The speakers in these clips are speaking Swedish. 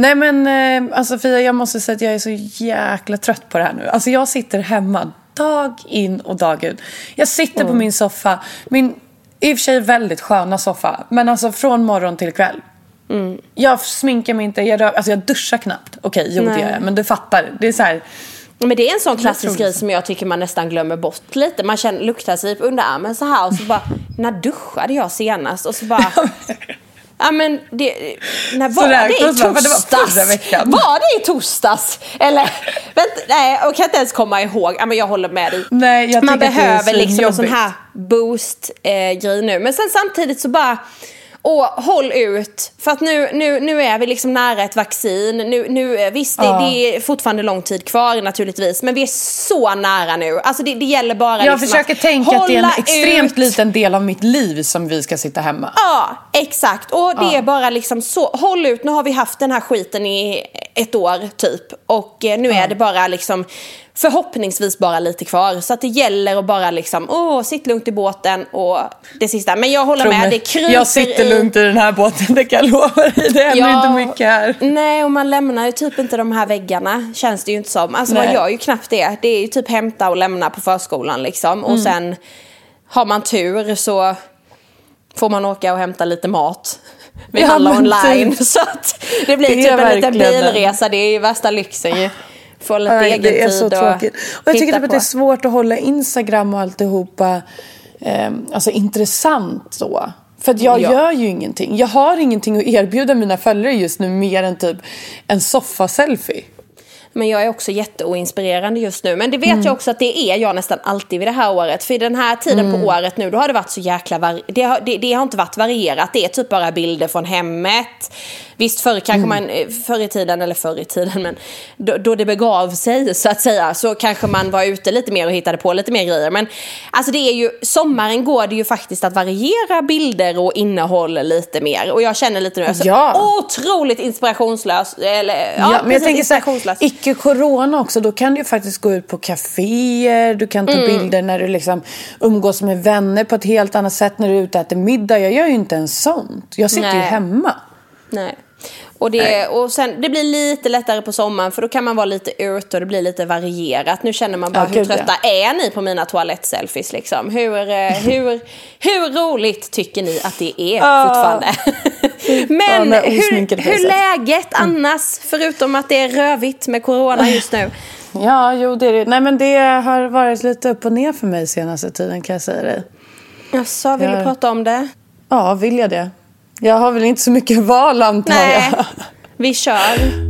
Nej men eh, alltså Fia, jag måste säga att jag är så jäkla trött på det här nu. Alltså jag sitter hemma dag in och dag ut. Jag sitter på min soffa, min i och för sig väldigt sköna soffa, men alltså från morgon till kväll. Jag sminkar mig inte, jag, rör, alltså jag duschar knappt. Okej, jo det Nej. gör jag, men du fattar. Det är så här, Men det är en sån klassisk grej det. som jag tycker man nästan glömmer bort lite. Man känner, luktar sig på underarmen så här och så bara, när duschade jag senast? Och så bara, ja men det, när var det i för det var torsdags? Var det i torsdags? Eller, vänta, nej jag kan inte ens komma ihåg. Ja men jag håller med dig. Nej, man behöver liksom en sån här boost-grej nu. Men sen samtidigt så bara, och håll ut. För att nu, nu, nu är vi liksom nära ett vaccin. Nu, nu, visst, det, Ja. det är fortfarande lång tid kvar naturligtvis. Men vi är så nära nu. Alltså det, det gäller bara jag liksom försöker att tänka att det är en extremt ut. liten del av mitt liv som vi ska sitta hemma. Ja, exakt. Och det är bara liksom så, håll ut. Nu har vi haft den här skiten i ett år typ. Och eh, nu är det bara liksom förhoppningsvis bara lite kvar. Så att det gäller att bara liksom, åh, sitt lugnt i båten och det sista. Men jag håller med, mig, det kryper jag sitter i... lugnt i den här båten, det kan jag lova dig. Det händer Ja. inte mycket här. Nej, och man lämnar ju typ inte de här väggarna, känns det ju inte som. Alltså man Nej. gör ju knappt det. Det är ju typ hämta och lämna på förskolan liksom. Mm. Och sen har man tur så får man åka och hämta lite mat. Vi Ja, handlar online. typ. Så att det blir Det typ en liten bilresa. Det är ju värsta lyxen ju. Få lite Nej, egen det är tid så och tråkigt. Och jag tycker typ att det är svårt att hålla Instagram och alltihopa eh, alltså intressant så. För att jag Ja. gör ju ingenting. Jag har ingenting att erbjuda mina följare just nu mer än typ en soffa-selfie. Men jag är också jätteoinspirerande just nu. Men det vet Mm. jag också att det är jag nästan alltid vid det här året. För i den här tiden Mm. på året nu, då har det varit så jäkla... Var- det, har, det, det har inte varit varierat. Det är typ bara bilder från hemmet. Visst, förr kanske Mm. man, eh, förr i tiden, eller förr i tiden, men då, då det begav sig så att säga, så kanske man var ute lite mer och hittade på lite mer grejer. Men alltså det är ju, sommaren går det ju faktiskt att variera bilder och innehåll lite mer. Och jag känner lite nu, alltså, Ja. otroligt inspirationslös. Eller, ja, Ja, men jag tänker så här, inspirationslös. icke-corona också, då kan du ju faktiskt gå ut på kaféer, du kan ta Mm. bilder när du liksom umgås med vänner på ett helt annat sätt när du är ute och äter middag. Jag gör ju inte ens sånt. Jag sitter ju Nej. hemma. Nej. Och, det, och sen, det blir lite lättare på sommaren för då kan man vara lite ute och det blir lite varierat. Nu känner man bara Ja, hur trötta är ni på mina toalettselfies liksom? Hur, eh, hur, hur roligt tycker ni att det är fortfarande? Men med hur, hur läget annars? Förutom att det är rövigt med corona just nu. Ja, jo det är det. Nej men det har varit lite upp och ner för mig senaste tiden kan jag säga dig. Jaså, vill du Ja. prata om det? Ja, vill jag det? Jag har väl inte så mycket val antar Nej, jag. vi kör.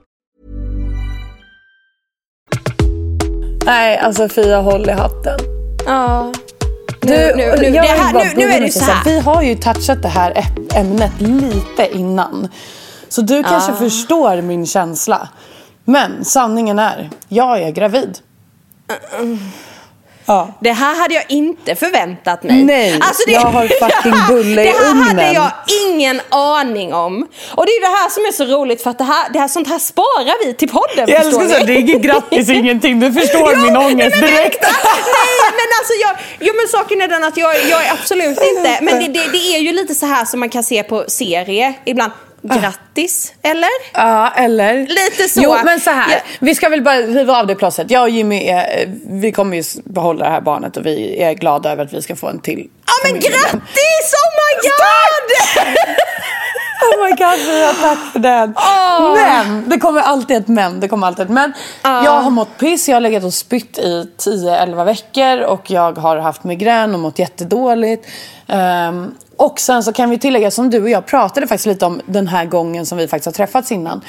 Nej, alltså Fia, håll i hatten. Ja. Nu- nu- nu- jag det här- bara nu- nu är det så här. Vi har ju touchat det här ämnet lite innan. Så du kanske förstår min känsla. Men sanningen är, jag är gravid. Ja. Det här hade jag inte förväntat mig. Alltså, Nej, jag har fucking bulle i Det här hade ugnen. jag ingen aning om. Och det är det här som är så roligt för att det här, det här, sånt här sparar vi till podden. Jag älskar så, det är inget grattis, ingenting. Du förstår Jo, min ångest nej, direkt. Nej men alltså jag, jo men saken är den att jag, jag är absolut inte, men det, det, det är ju lite så här som man kan se på serie ibland. Grattis, eller? Ja, eller? Lite så. Jo, men så här. Ja. Vi ska väl bara riva av det plåstret. Jag och Jimmy är, vi kommer ju behålla det här barnet och vi är glada över att vi ska få en till Ja men familjemedlem. grattis! Oh my god! Oh my god, Fia, tack för den. Men, det kommer alltid ett men. Det kommer alltid ett men. Jag har mått piss, jag har legat och spytt i 10-11 veckor och jag har haft migrän och mått jättedåligt. Ehm, och sen så kan vi tillägga, som du och jag pratade faktiskt lite om den här gången som vi faktiskt har träffats innan.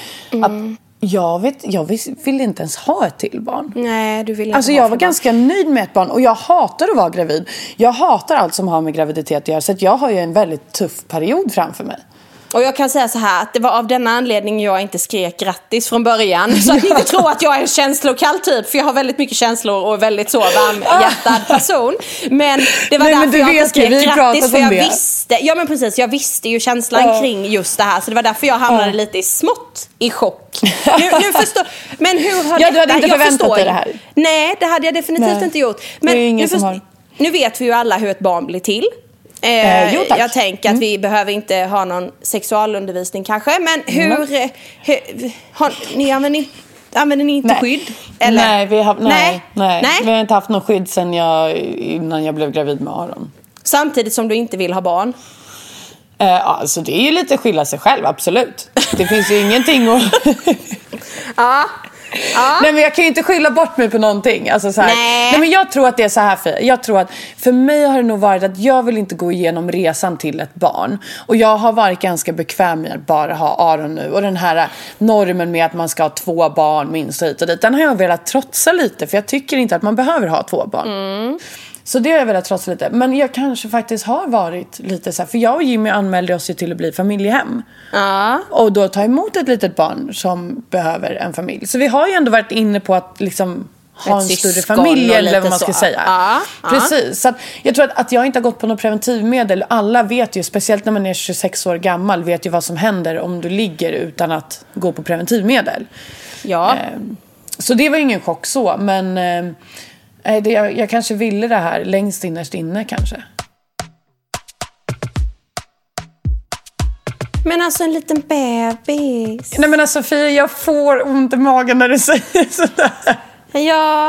Att Jag, vet, jag vill, inte ens ha ett till barn. Nej, du vill inte Alltså jag var barn. ganska nöjd med ett barn och jag hatar att vara gravid. Jag hatar allt som har med graviditet att göra så att jag har ju en väldigt tuff period framför mig. Och jag kan säga så här att det var av denna anledning jag inte skrek grattis från början. Så att ni inte tror att jag är en känslokall typ. För jag har väldigt mycket känslor och är väldigt så varmhjärtad person. Men det var Nej, men därför jag inte skrek vi grattis. För jag det. visste, ja men precis, jag visste ju känslan Ja. kring just det här. Så det var därför jag hamnade Ja. lite i smått i chock. Nu, nu förstår, men hur har Ja, du hade inte jag förväntat förstår dig det här. Nej, det hade jag definitivt Nej. inte gjort. Det är Men ingen nu, som har. nu vet vi ju alla hur ett barn blir till. Eh, Eh, jo, jag tänker att vi behöver inte ha någon sexualundervisning kanske. Men hur... eh, hur har, ni använder, använder ni inte Nej. skydd? Eller? Nej, vi har, nej, nej. Nej. vi har inte haft något skydd sen jag, innan jag blev gravid med Aron. Samtidigt som du inte vill ha barn. Eh, alltså det är ju lite skylla sig själv, absolut. Det finns ju ingenting att... Ja. Ja. Nej men jag kan ju inte skylla bort mig på någonting. Alltså, så här. Nej. Nej men jag tror att det är så här för Jag tror att för mig har det nog varit att jag vill inte gå igenom resan till ett barn. Och jag har varit ganska bekväm med att bara ha Aron nu. Och den här normen med att man ska ha två barn minst och hit och dit. Den har jag velat trotsa lite för jag tycker inte att man behöver ha två barn. Så det har jag velat trotsa lite. Men jag kanske faktiskt har varit lite så här. För jag och Jimmy anmälde oss ju till att bli familjehem. Ja. Och då ta emot ett litet barn som behöver en familj. Så vi har ju ändå varit inne på att liksom ha Ett en större familj eller vad man ska så. säga. Ja, ja. Precis. Så att jag tror att, att jag inte har gått på något preventivmedel. Alla vet ju, speciellt när man är 26 år gammal, vet ju vad som händer om du ligger utan att gå på preventivmedel. Ja. Ehm, Så det var ingen chock så, men eh, nej, det, jag, jag kanske ville det här längst innerst inne kanske. Men alltså en liten bebis. Nej men alltså Sofia, jag får ont i magen när du säger sådär. Ja.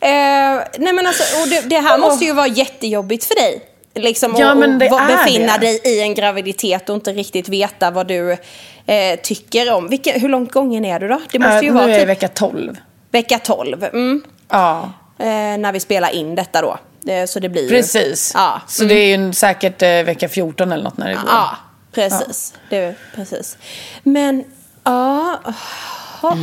Eh, nej men alltså, och det, det här Åh. måste ju vara jättejobbigt för dig. Liksom, Ja, är befinna det. dig i en graviditet och inte riktigt veta vad du eh, tycker om. Vilken, hur långt gången är du då? Det måste Äh, ju nu vara är jag i typ vecka 12. vecka 12. Mm. Ja. Eh, när vi spelar in detta då. Eh, så det blir Precis. Ja. Så det är ju säkert eh, vecka 14 eller något när det går. Ja, precis. Det, precis. Men, ja. ja.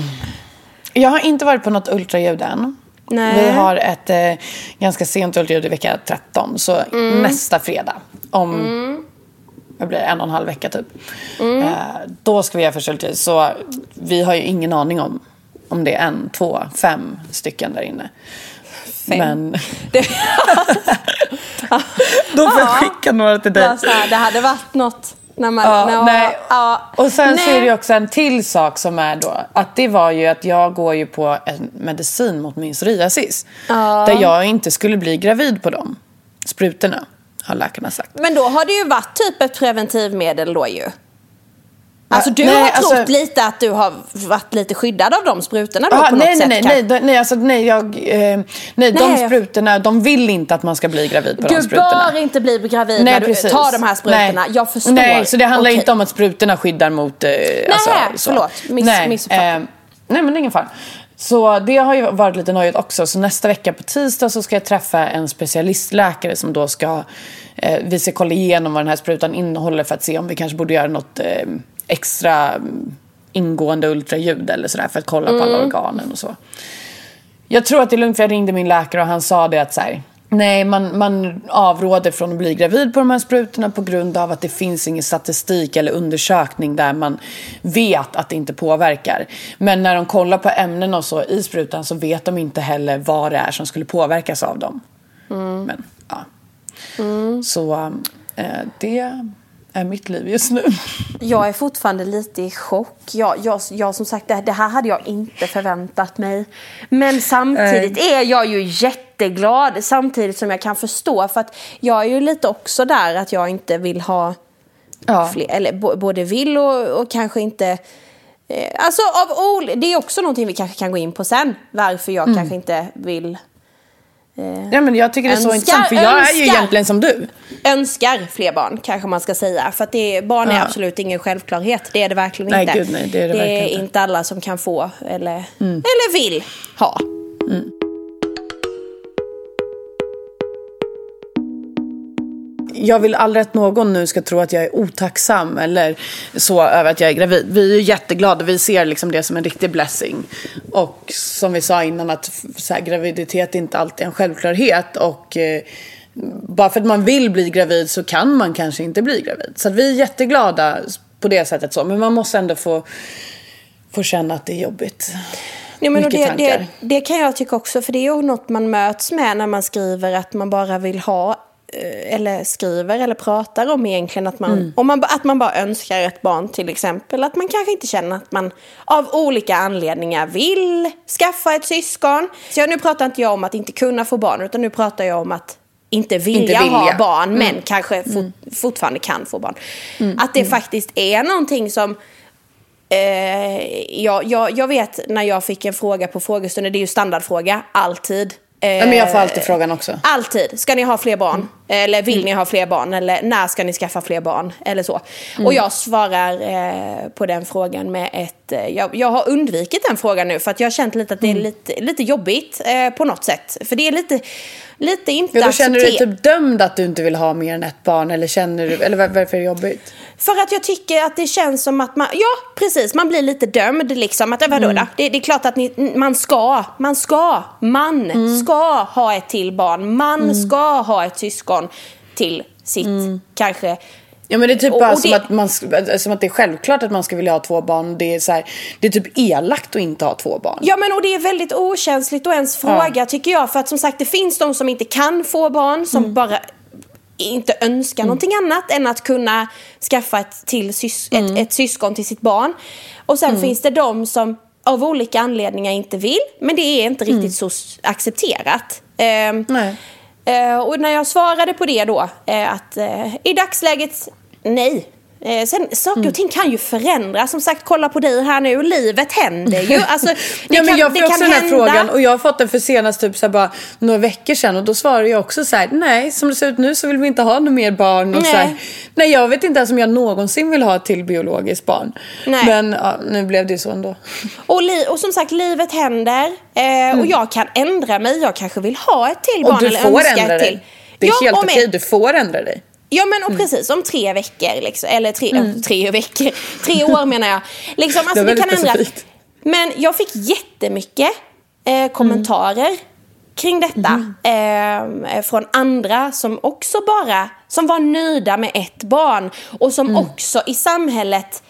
Jag har inte varit på något ultraljud än. Nej. Vi har ett eh, ganska sent ultraljud i vecka 13. Så Mm. nästa fredag. Om blir det, en och en halv vecka typ. Mm. Eh, då ska vi göra första ultraljud. Så vi har ju ingen aning om om det är en, två, fem stycken där inne. Fem. Men Det, då får jag skicka några till dig. så här, det hade varit något när man... Ja, när, nej. ja, Och sen så nej. är det också en till sak som är då att det var ju att jag går ju på en medicin mot min psoriasis. Där jag inte skulle bli gravid på dem sprutorna, har läkarna sagt. Men då har det ju varit typ ett preventivmedel då ju. Alltså du nej, har trott alltså- lite att du har varit lite skyddad av de sprutorna då Ah, på nej, något nej, sätt nej, nej, nej, alltså, nej, jag, eh, nej, de Nej. sprutorna, de vill inte att man ska bli gravid på de Du sprutorna. bör inte bli gravid Nej, när du precis. tar de här sprutorna. Nej. Jag förstår. Nej, så det handlar Okej. inte om att sprutorna skyddar mot... Eh, alltså, så. förlåt. Miss- nej, missuppfattning. eh, nej, men ingen fara. Så det har ju varit lite nöjigt också. Så nästa vecka på tisdag så ska jag träffa en specialistläkare som då ska... Eh, vi ska kolla igenom vad den här sprutan innehåller för att se om vi kanske borde göra något eh, extra mm, ingående ultraljud eller sådär för att kolla på alla organen och så. Jag tror att det är lugnt för jag ringde min läkare och han sa det att så här, nej man, man avråder från att bli gravid på de här sprutorna på grund av att det finns ingen statistik eller undersökning där man vet att det inte påverkar. Men när de kollar på ämnen och så i sprutan så vet de inte heller vad det är som skulle påverkas av dem. Men ja. Så eh, det är mitt liv just nu. Jag är fortfarande lite i chock. Jag, jag, jag som sagt, det, det här hade jag inte förväntat mig. Men samtidigt är jag ju jätteglad. Samtidigt som jag kan förstå. För att jag är ju lite också där att jag inte vill ha Ja. fler, eller både vill och, och kanske inte eh, Alltså av ol- det är också någonting vi kanske kan gå in på sen. Varför jag kanske inte vill Ja, men jag tycker det är så Önskar- intressant för jag är ju önskar. egentligen som du. önskar fler barn kanske man ska säga. För att det är, barn är Ja. absolut ingen självklart. Det är det verkligen Nej, inte. gud, nej, det är det verkligen är inte. inte alla som kan få eller, eller vill ha. Jag vill aldrig att någon nu ska tro att jag är otacksam eller så över att jag är gravid. Vi är ju jätteglada, vi ser liksom det som en riktig blessing. Och som vi sa innan att här, graviditet är inte alltid en självklarhet. Och eh, bara för att man vill bli gravid så kan man kanske inte bli gravid. Så vi är jätteglada på det sättet så. Men man måste ändå få, få känna att det är jobbigt. Ja, men och det, det, det kan jag tycka också, för det är ju något man möts med när man skriver att man bara vill ha eller skriver eller pratar om egentligen att man, Mm. om man, att man bara önskar ett barn till exempel. Att man kanske inte känner att man av olika anledningar vill skaffa ett syskon. Så nu pratar inte jag om att inte kunna få barn utan nu pratar jag om att inte vilja, Inte vilja. ha barn men Mm. kanske fort, fortfarande kan få barn. Att det faktiskt är någonting som Eh, jag, jag, jag vet när jag fick en fråga på frågestunden, det är ju standardfråga, alltid. Eh, men jag får alltid frågan också. Alltid. Ska ni ha fler barn? Eller vill ni ha fler barn? Eller när ska ni skaffa fler barn? Eller så. Och jag svarar eh, på den frågan med ett... Eh, jag, jag har undvikit den frågan nu för att jag har känt lite att det är lite, lite jobbigt eh, på något sätt. För det är lite, lite inte Ja, då känner du dig accepter- typ dömd att du inte vill ha mer än ett barn? Eller känner du, eller var- varför är det jobbigt? För att jag tycker att det känns som att man, ja precis, man blir lite dömd liksom. Att, vadå då? Det, det är klart att ni, man ska, man ska, man ska ha ett till barn. Man ska ha ett syskon till sitt, kanske. Ja men det är typ Och- bara och som, det- att man, sk- som att det är självklart att man ska vilja ha två barn. Det är, så här, det är typ elakt att inte ha två barn. Ja men och det är väldigt okänsligt att ens fråga tycker jag. För att som sagt det finns de som inte kan få barn, som bara inte önskar någonting annat än att kunna skaffa ett, till sys- ett, ett syskon till sitt barn. Och sen finns det de som av olika anledningar inte vill, men det är inte riktigt så s- accepterat. Ehm, eh, och när jag svarade på det då, eh, att eh, i dagsläget nej. Eh, sen saker och ting kan ju förändras. Som sagt, kolla på dig här nu. Livet händer ju. Alltså, ja, men kan- jag det fick också den här hända. frågan och jag har fått den för senast typ så bara några veckor sedan och då svarade jag också så här: nej som det ser ut nu så vill vi inte ha några mer barn. Och Nej. Så här, nej jag vet inte ens om jag någonsin vill ha ett till biologiskt barn. Nej. Men ja, nu blev det ju så ändå. Och, li- och som sagt, livet händer. Eh, Och jag kan ändra mig. Jag kanske vill ha ett till barn Och du eller får önska ändra ett dig. till. Det är Ja, helt okej, ett- du får ändra dig. Ja men och precis, om tre veckor liksom, eller tre, äh, tre veckor, tre år menar jag. Liksom, alltså, Det det kan ändra. Men jag fick jättemycket eh, kommentarer kring detta. Eh, från andra som också bara, som var nöjda med ett barn. Och som också i samhället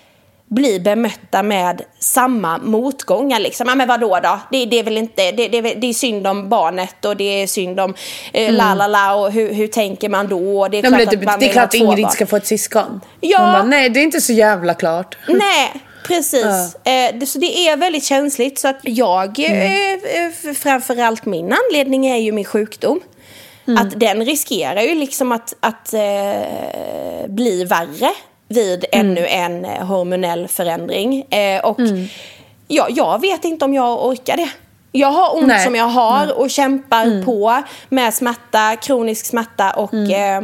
blir bemötta med samma motgångar. Liksom. Ja, men vadå då? Det, det, är väl inte, det, det, det är synd om barnet och det är synd om eh, la la la och hur, hur tänker man då? Det är Nej, klart det, att man det är klart Ingrid barn. ska få ett syskon. Ja. Bara, nej det är inte så jävla klart. Nej, precis. Eh, det, så det är väldigt känsligt. Så att jag, eh, eh, framförallt min anledning är ju min sjukdom. Att den riskerar ju liksom att, att eh, bli värre vid ännu en eh, hormonell förändring. Eh, och ja, jag vet inte om jag orkar det. Jag har ont Nej. som jag har och kämpar på med smärta, kronisk smärta och eh,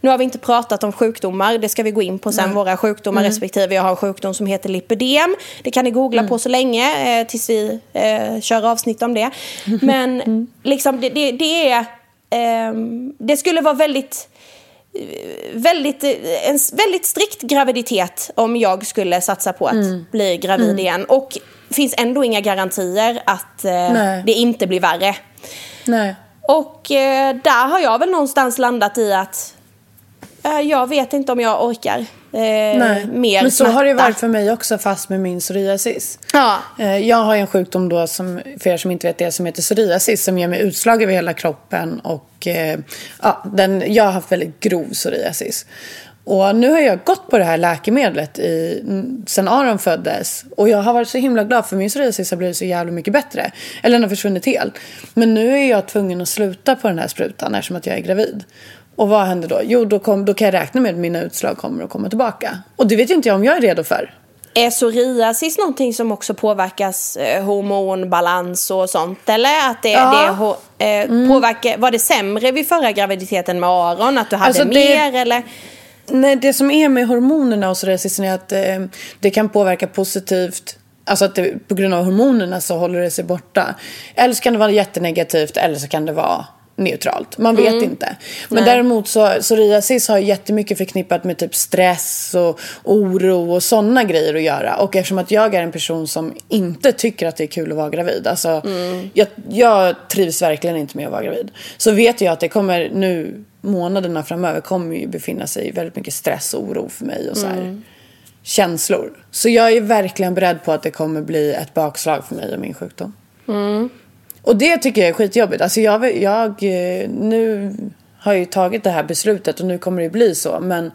nu har vi inte pratat om sjukdomar, det ska vi gå in på sen, våra sjukdomar respektive. Jag har en sjukdom som heter lipödem. Det kan ni googla på så länge eh, tills vi eh, kör avsnitt om det. Men liksom det, det, det är, ehm, det skulle vara väldigt väldigt, en väldigt strikt graviditet om jag skulle satsa på att bli gravid igen. Och finns ändå inga garantier att eh, det inte blir värre. Nej. Och eh, där har jag väl någonstans landat i att eh, jag vet inte om jag orkar eh, Nej. mer Men så har det varit för mig också fast med min psoriasis. Ja. Eh, Jag har en sjukdom då som, för er som inte vet det, som heter psoriasis som ger mig utslag över hela kroppen och eh, ja, den, jag har haft väldigt grov psoriasis. Och nu har jag gått på det här läkemedlet i, sen Aron föddes. Och jag har varit så himla glad för min psoriasis har blivit så jävla mycket bättre. Eller den har försvunnit helt. Men nu är jag tvungen att sluta på den här sprutan eftersom att jag är gravid. Och vad händer då? Jo, då, kom, då kan jag räkna med att mina utslag kommer att komma tillbaka. Och det vet ju inte jag om jag är redo för. Är psoriasis någonting som också påverkas eh, hormonbalans och sånt? Eller att det, Ja. det eh, påverkar, var det sämre vid förra graviditeten med Aron? Att du hade Alltså, det- mer eller? Nej, det som är med hormonerna och psoriasisen är att eh, det kan påverka positivt. Alltså att det, på grund av hormonerna så håller det sig borta. Eller så kan det vara jättenegativt eller så kan det vara neutralt. Man vet inte. Men däremot så psoriasis har jättemycket förknippat med typ stress och oro och sådana grejer att göra. Och eftersom att jag är en person som inte tycker att det är kul att vara gravid. Alltså, jag, jag trivs verkligen inte med att vara gravid. Så vet jag att det kommer nu, månaderna framöver kommer ju befinna sig i väldigt mycket stress och oro för mig. Och så här, Känslor. Så jag är verkligen beredd på att det kommer bli ett bakslag för mig och min sjukdom. Och det tycker jag är skitjobbigt. Alltså jag, jag, eh, nu har jag ju tagit det här beslutet och nu kommer det bli så. Men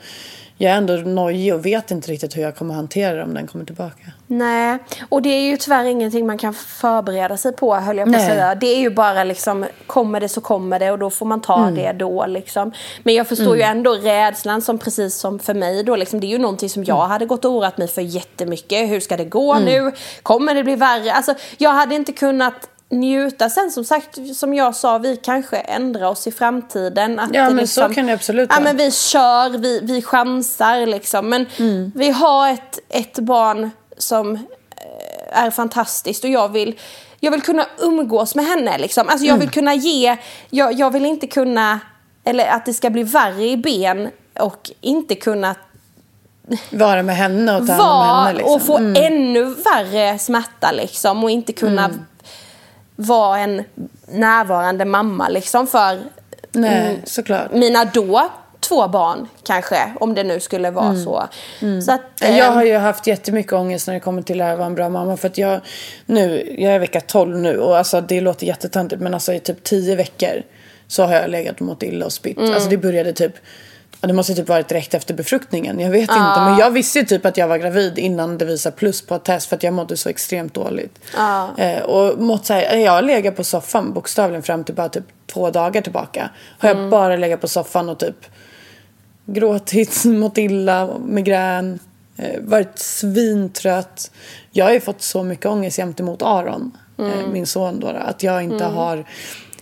jag är ändå nojig och vet inte riktigt hur jag kommer hantera det om den kommer tillbaka. Nej, och det är ju tyvärr ingenting man kan förbereda sig på höll jag på att säga. Det är ju bara liksom, kommer det så kommer det och då får man ta Mm. det då liksom. Men jag förstår ju ändå rädslan som precis som för mig då liksom, det är ju någonting som jag Mm. hade gått och oroat mig för jättemycket. Hur ska det gå nu? Kommer det bli värre? Alltså jag hade inte kunnat njuta. Sen som sagt, som jag sa, vi kanske ändrar oss i framtiden. Att Ja, men så kan det absolut Ja, vara. men vi kör, vi, vi chansar liksom. Men Mm. vi har ett, ett barn som eh, är fantastiskt och jag vill, jag vill kunna umgås med henne liksom. Alltså jag Mm. vill kunna ge, jag, jag vill inte kunna, eller att det ska bli värre i ben och inte kunna Vara med henne och ta hand om henne. Liksom. och få ännu värre smärta liksom och inte kunna Mm. Vara en närvarande mamma liksom för Nej, mm, mina då två barn kanske, om det nu skulle vara så. så att, eh, Jag har ju haft jättemycket ångest när det kommer till att vara en bra mamma. För att jag, nu, jag är vecka 12 nu och alltså det låter jättetöntigt men alltså i typ 10 veckor så har jag legat och mått illa och spytt. Alltså det började typ, ja, det måste typ varit direkt efter befruktningen. Jag vet inte men jag visste typ att jag var gravid innan det visade plus på ett test för att jag mådde så extremt dåligt. Eh, och mått så här, jag har legat på soffan bokstavligen fram till bara typ två dagar tillbaka. Har jag bara legat på soffan och typ gråtit, mått illa, migrän, eh, varit svintrött. Jag har ju fått så mycket ångest gentemot Aron, eh, min son då, att jag inte har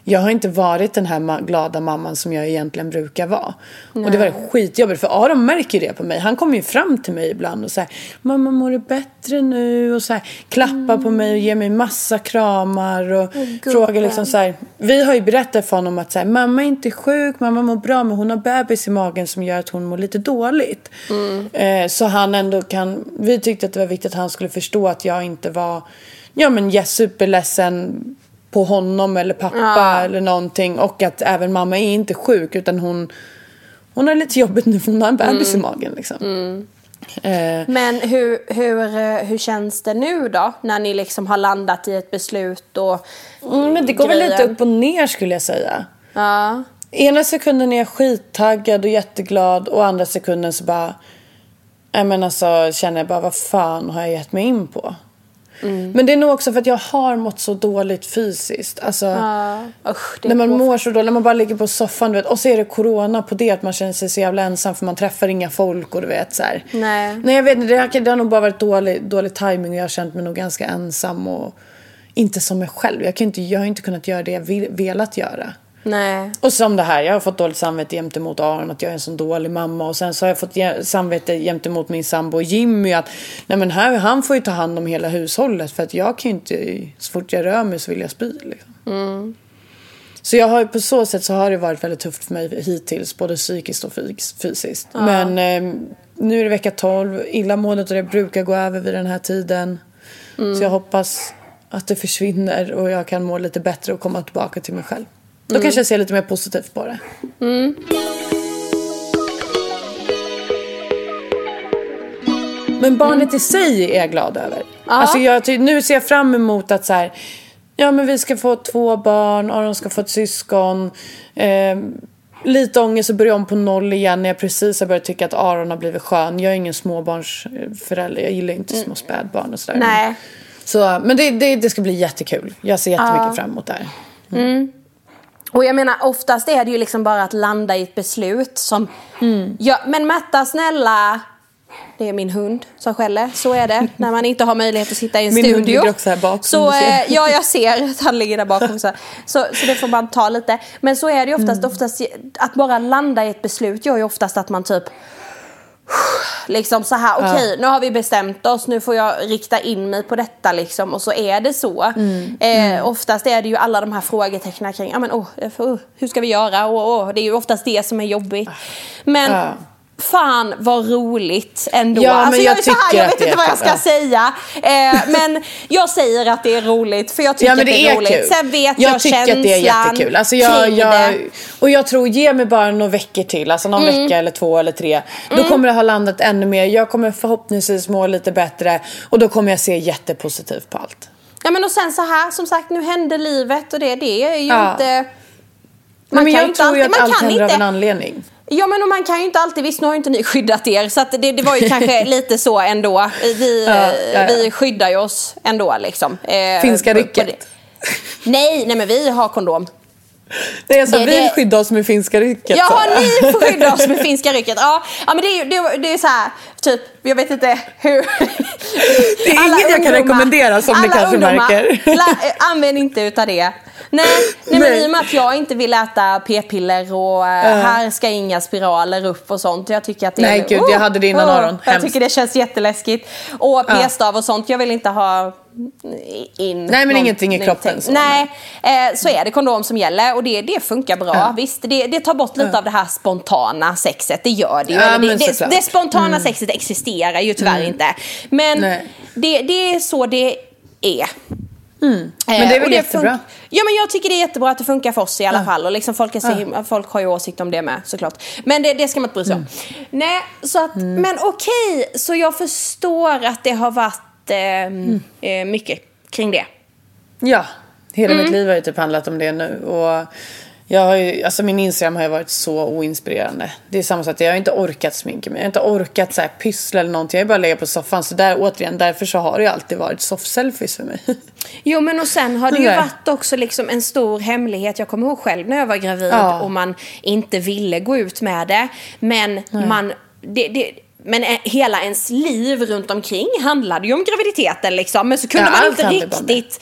jag har inte varit den här ma- glada mamman som jag egentligen brukar vara. Och det var skitjobbigt för Aron märker det på mig. Han kommer ju fram till mig ibland och säger Mamma mår du bättre nu? Och så här, klappar på mig och ger mig massa kramar och frågar liksom så här. Vi har ju berättat för honom att så här, mamma är inte sjuk, mamma mår bra men hon har bebis i magen som gör att hon mår lite dåligt. Eh, så han ändå kan, vi tyckte att det var viktigt att han skulle förstå att jag inte var, ja men yes, superledsen på honom eller pappa eller någonting. Och att även mamma är inte sjuk utan hon, hon har lite jobbigt nu för hon har en bebis i magen liksom. Eh, Men hur, hur, eh, hur känns det nu då? När ni liksom har landat i ett beslut och mm, men det går väl lite upp och ner skulle jag säga. Ja. Ena sekunden är jag skittaggad och jätteglad och andra sekunden så bara... Jag men alltså, känner jag bara vad fan har jag gett mig in på? Men det är nog också för att jag har mått så dåligt fysiskt. Alltså, Ja. Usch, när man mår så dåligt, när man bara ligger på soffan du vet, och så är det corona på det att man känner sig så jävla ensam för man träffar inga folk och du vet så här. Nej. Nej jag vet inte, det har, det har nog bara varit dålig, dålig timing och jag har känt mig nog ganska ensam och inte som mig själv. Jag, kan inte, jag har inte kunnat göra det jag vill, velat göra. Nej. Och som det här, jag har fått dåligt samvete gentemot Aron att jag är en sån dålig mamma. Och sen så har jag fått samvete gentemot min sambo Jimmy att nej men här, han får ju ta hand om hela hushållet för att jag kan ju inte, så fort jag rör mig så vill jag spy liksom. Så jag har på så sätt så har det varit väldigt tufft för mig hittills, både psykiskt och fys- fysiskt. Men eh, nu är det vecka 12, illamåendet och det brukar gå över vid den här tiden. Så jag hoppas att det försvinner och jag kan må lite bättre och komma tillbaka till mig själv. Då kanske jag ser lite mer positivt på det. Men barnet i sig är jag glad över. Alltså jag, nu ser jag fram emot att så här, ja men vi ska få två barn, Aron ska få ett syskon. Eh, lite ångest och börja om på noll igen när jag precis har börjat tycka att Aron har blivit skön. Jag är ingen småbarnsförälder, jag gillar inte små spädbarn och sådär. Nej. Så, men det, det, det ska bli jättekul. Jag ser jättemycket fram emot det här. Och jag menar oftast är det ju liksom bara att landa i ett beslut som ja, men Märta snälla det är min hund som skäller, så är det när man inte har möjlighet att sitta i en Min studio. hund ligger också här bak, som Så, eh, ja, jag ser att han ligger där bakom. Så, så, så det får man ta lite. Men så är det ju oftast, Mm. oftast att bara landa i ett beslut gör ju oftast att man typ liksom så här, okej nu har vi bestämt oss, nu får jag rikta in mig på detta liksom och så är det så. Mm. Eh, oftast är det ju alla de här frågetecknen kring, ja men oh, hur ska vi göra? Oh, oh. Det är ju oftast det som är jobbigt. Men Ja. Fan vad roligt ändå. Ja, men alltså, jag så här, jag att vet det inte vad jag ska kul. säga. Eh, men jag säger att det är roligt för jag tycker Ja men att det det är, roligt. kul. Sen vet jag jag, tycker känslan att det är jättekul. Alltså jag, jag, det. och jag tror, ge mig bara några veckor till, alltså någon Mm. vecka eller två eller tre. Då kommer det ha landat ännu mer. Jag kommer förhoppningsvis må lite bättre och då kommer jag se jättepositivt på allt. Ja men och sen så här, som sagt nu händer livet och det, det är ju Ja. inte... Nej, men kan jag ju inte tror ju alltid- att man allt händer av inte- en anledning. Ja men och man kan ju inte alltid, visst nu har ju inte ni skyddat er så det, det var ju kanske lite så ändå. Vi, Ja, ja, ja. vi skyddar ju oss ändå liksom. Eh, Finska rycket. Nej, nej men vi har kondom. Det är så, Det- vi det- skyddar oss med finska rycket. Jaha, ni får skydda oss med finska rycket. Ja, ja men det är ju det, det är så här, typ, jag vet inte hur... Det är inget jag kan rekommendera, som ni kanske ungdomar, märker. Eh, använd inte utav det. Nej, nej men i och med att jag inte vill äta p-piller och eh, här ska inga spiraler upp och sånt. Jag tycker att det Nej, är, gud, jag hade det innan öron. Jag tycker det känns jätteläskigt. Och p-stav och sånt, jag vill inte ha in Nej, men någon- ingenting i kroppen, så. Nej, eh, så är det kondom som gäller och det, det funkar bra. Visst, det, det tar bort lite av det här spontana sexet, det gör det ju. Ja, det, det. Mm. det spontana sexet existerar ju tyvärr inte. Men det, det är så det är. Men det är Eh, väl jättebra. Ja men jag tycker det är jättebra att det funkar för oss i alla fall. Och liksom folk, är så himla, folk har ju åsikt om det med såklart. Men det, det ska man inte bry sig om. Mm. Nej, så att, men okej. Så jag förstår att det har varit eh, Mm. eh, mycket kring det. Ja, hela Mm. mitt liv har ju typ handlat om det nu. Och jag har ju, alltså min Instagram har ju varit så oinspirerande. Det är samma sak, jag har inte orkat sminka mig. Jag har inte orkat så här pyssla eller någonting. Jag har bara legat på soffan. Så där, återigen, därför så har det ju alltid varit soft-selfies för mig. Jo men och sen har det ju Nej. varit också liksom en stor hemlighet. Jag kommer ihåg själv när jag var gravid Ja. och man inte ville gå ut med det. Men man... Det, det, men hela ens liv runt omkring handlade ju om graviditeten liksom. Men så kunde Ja, man inte riktigt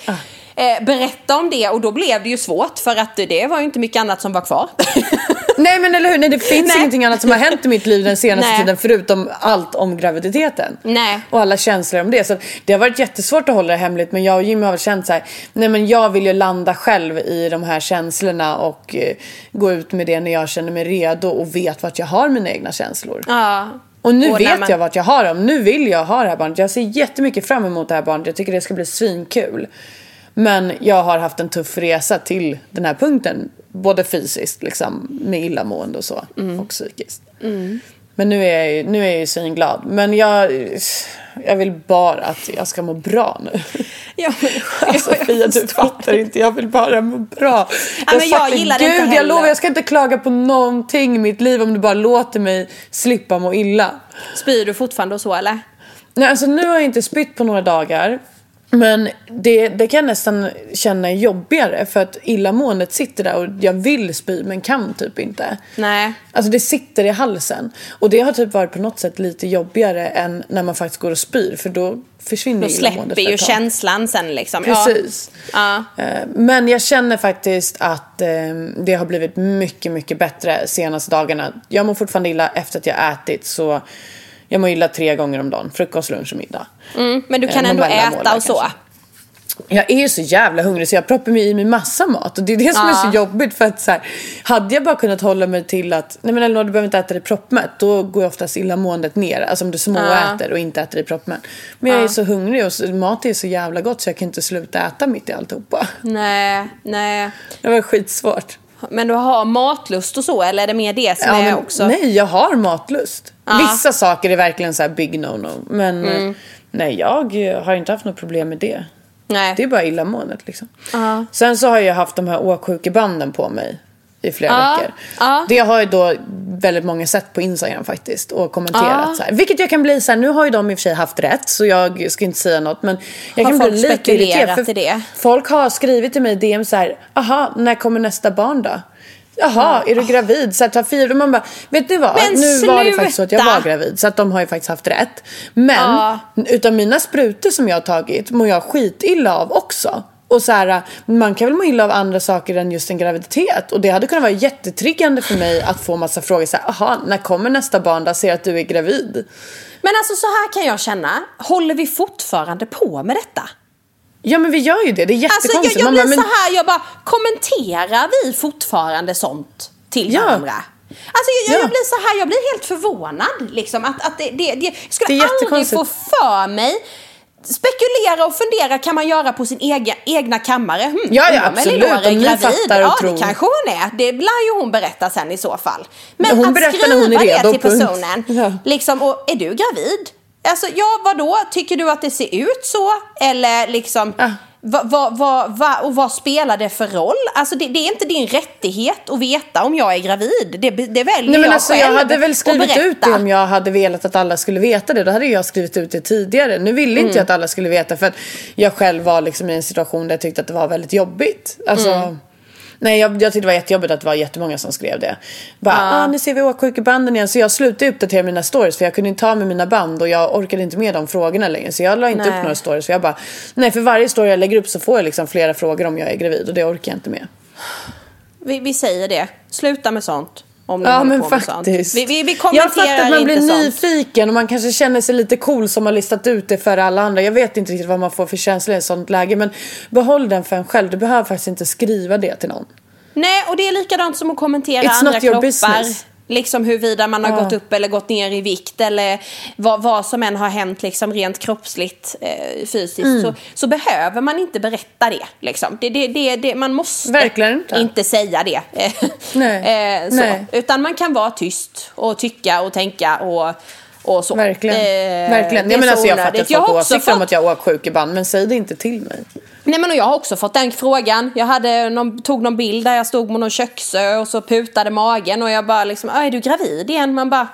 eh, berätta om det och då blev det ju svårt för att det var ju inte mycket annat som var kvar. Nej men eller hur, Nej, det finns Nej. ingenting annat som har hänt i mitt liv den senaste Nej. tiden förutom allt om graviditeten. Nej. Och alla känslor om det. Så det har varit jättesvårt att hålla det hemligt men jag och Jimmy har väl känt så här, nej men jag vill ju landa själv i de här känslorna och eh, gå ut med det när jag känner mig redo och vet vart jag har mina egna känslor. ja. Och nu Och vet man- jag vart jag har dem. Nu vill jag ha det här barnet. Jag ser jättemycket fram emot det här barnet. Jag tycker det ska bli svinkul. Men jag har haft en tuff resa till den här punkten. Både fysiskt liksom, med illamående och så. Mm. Och psykiskt. Men nu är, jag, ju- nu är jag ju svinglad. Men jag, jag vill bara att jag ska må bra nu. Ja, men, Alltså Fia, du fattar inte. Jag vill bara må bra. Ja, men jag fucking- gillar det inte Gud, jag lovar, jag ska inte klaga på någonting i mitt liv om du bara låter mig slippa må illa. Spyr du fortfarande och så eller? Nej, alltså nu har jag inte spytt på några dagar. Men det, det kan jag nästan känna är jobbigare för att illamåendet sitter där och jag vill spy men kan typ inte. Nej. Alltså det sitter i halsen. Och det har typ varit på något sätt lite jobbigare än när man faktiskt går och spyr för då försvinner Då illamåendet släpper för ju känslan sen liksom. Precis. Ja. Eh, Men jag känner faktiskt att eh, det har blivit mycket, mycket bättre senaste dagarna. Jag mår fortfarande illa efter att jag ätit så jag mår illa tre gånger om dagen. Frukost, lunch och middag. Ja. Mm, men du kan Eh, ändå mellanmål äta och så. kanske. Jag är ju så jävla hungrig så jag proppar mig i mig massa mat. Och det är det som Ja. är så jobbigt för att så här, hade jag bara kunnat hålla mig till att, nej men Elinor du behöver inte äta dig proppmätt. Då går ju oftast illamåendet ner. Alltså om du småäter och inte äter dig proppmätt. Men jag är så hungrig och så, mat är så jävla gott så jag kan inte sluta äta mitt i alltihopa. Nej, nej. Det var skitsvårt. Men du har matlust och så eller är det mer det som Ja, är men, också? Nej, jag har matlust. Ja. Mm. Vissa saker är verkligen så big no-no. Men eh, nej, jag har inte haft något problem med det. Nej. Det är bara illamåendet liksom. Ja. Sen så har jag haft de här åksjukebanden på mig i flera Ja, veckor. ja. Det har ju då väldigt många sett på Instagram faktiskt och kommenterat Ja. så här. Vilket jag kan bli så här, nu har ju de i och för sig haft rätt så jag ska inte säga något men jag Har kan bli lite irriterad. i det? Folk har skrivit till mig i DM så här, aha, när kommer nästa barn då? Jaha, är du gravid? Så här, ta fyra. Och man bara, vet ni vad? Men nu var det faktiskt så att jag sluta! var gravid. Så att de har ju faktiskt haft rätt. Men Ja. utav mina sprutor som jag har tagit mår jag skitilla av också. Och så här, man kan väl må illa av andra saker än just en graviditet. Och det hade kunnat vara jättetriggande för mig att få massa frågor så här, aha, när kommer nästa barn där ser att du är gravid? Men alltså så här kan jag känna, håller vi fortfarande på med detta? Ja men vi gör ju det, det är Alltså jättekonstigt. jag, jag Man blir men- så här, jag bara, kommenterar vi fortfarande sånt till Ja. varandra? Alltså jag, jag, Ja. jag blir så här, jag blir helt förvånad liksom att, att det, det, det, jag skulle Det aldrig få för mig Spekulera och fundera kan man göra på sin ega, egna kammare. Hmm, Ja, ja, absolut. Om ni gravid. fattar och ja, tror. det kanske hon är. Det lär ju hon berätta sen i så fall. Men Hon att berättar skriva när hon är redo, det till personen. Ja. Liksom, och är du gravid? Alltså, ja, vadå? Tycker du att det ser ut så? Eller liksom... Ja. Vad, vad, vad, och vad spelar det för roll? Alltså det, det är inte din rättighet att veta om jag är gravid. Det, det väljer Nej, men jag alltså, själv jag hade väl skrivit ut det om jag hade velat att alla skulle veta det. Då hade jag skrivit ut det tidigare. Nu ville Mm. inte jag att alla skulle veta för att jag själv var liksom i en situation där jag tyckte att det var väldigt jobbigt. Alltså, Mm. Nej, jag, jag tyckte det var jättejobbigt att det var jättemånga som skrev det. Bara, ah, nu ser vi åksjukebanden igen. Så jag slutade uppdatera mina stories för jag kunde inte ta med mina band och jag orkade inte med de frågorna längre. Så jag la inte Nej. upp några stories. För jag bara, nej för varje story jag lägger upp så får jag liksom flera frågor om jag är gravid och det orkar jag inte med. Vi, vi säger det. Sluta med sånt. Om ni Ja men på faktiskt. Vi, vi, vi jag fattar att man blir sånt. nyfiken och man kanske känner sig lite cool som har listat ut det för alla andra. Jag vet inte riktigt vad man får för känsla i ett sånt läge. Men behåll den för en själv. Du behöver faktiskt inte skriva det till någon. Nej, och det är likadant som att kommentera It's andra kroppar. business. Liksom huruvida man har Ja. gått upp eller gått ner i vikt eller vad, vad som än har hänt liksom rent kroppsligt, eh, fysiskt. Mm. Så, så behöver man inte berätta det. Liksom. det, det, det, det man måste Verkligen inte. säga det. Nej. Eh. Nej. Utan man kan vara tyst och tycka och tänka och, och så. Verkligen. Eh, Verkligen. det Jag, är menar, så alltså, jag fattar att folk har åsikter om att jag har åksjukeband. Men säg det inte till mig. Nej men och jag har också fått den frågan. Jag hade någon, tog någon bild där jag stod med någon köksö och så putade magen och jag bara liksom, "Ah, är du gravid igen? Man bara,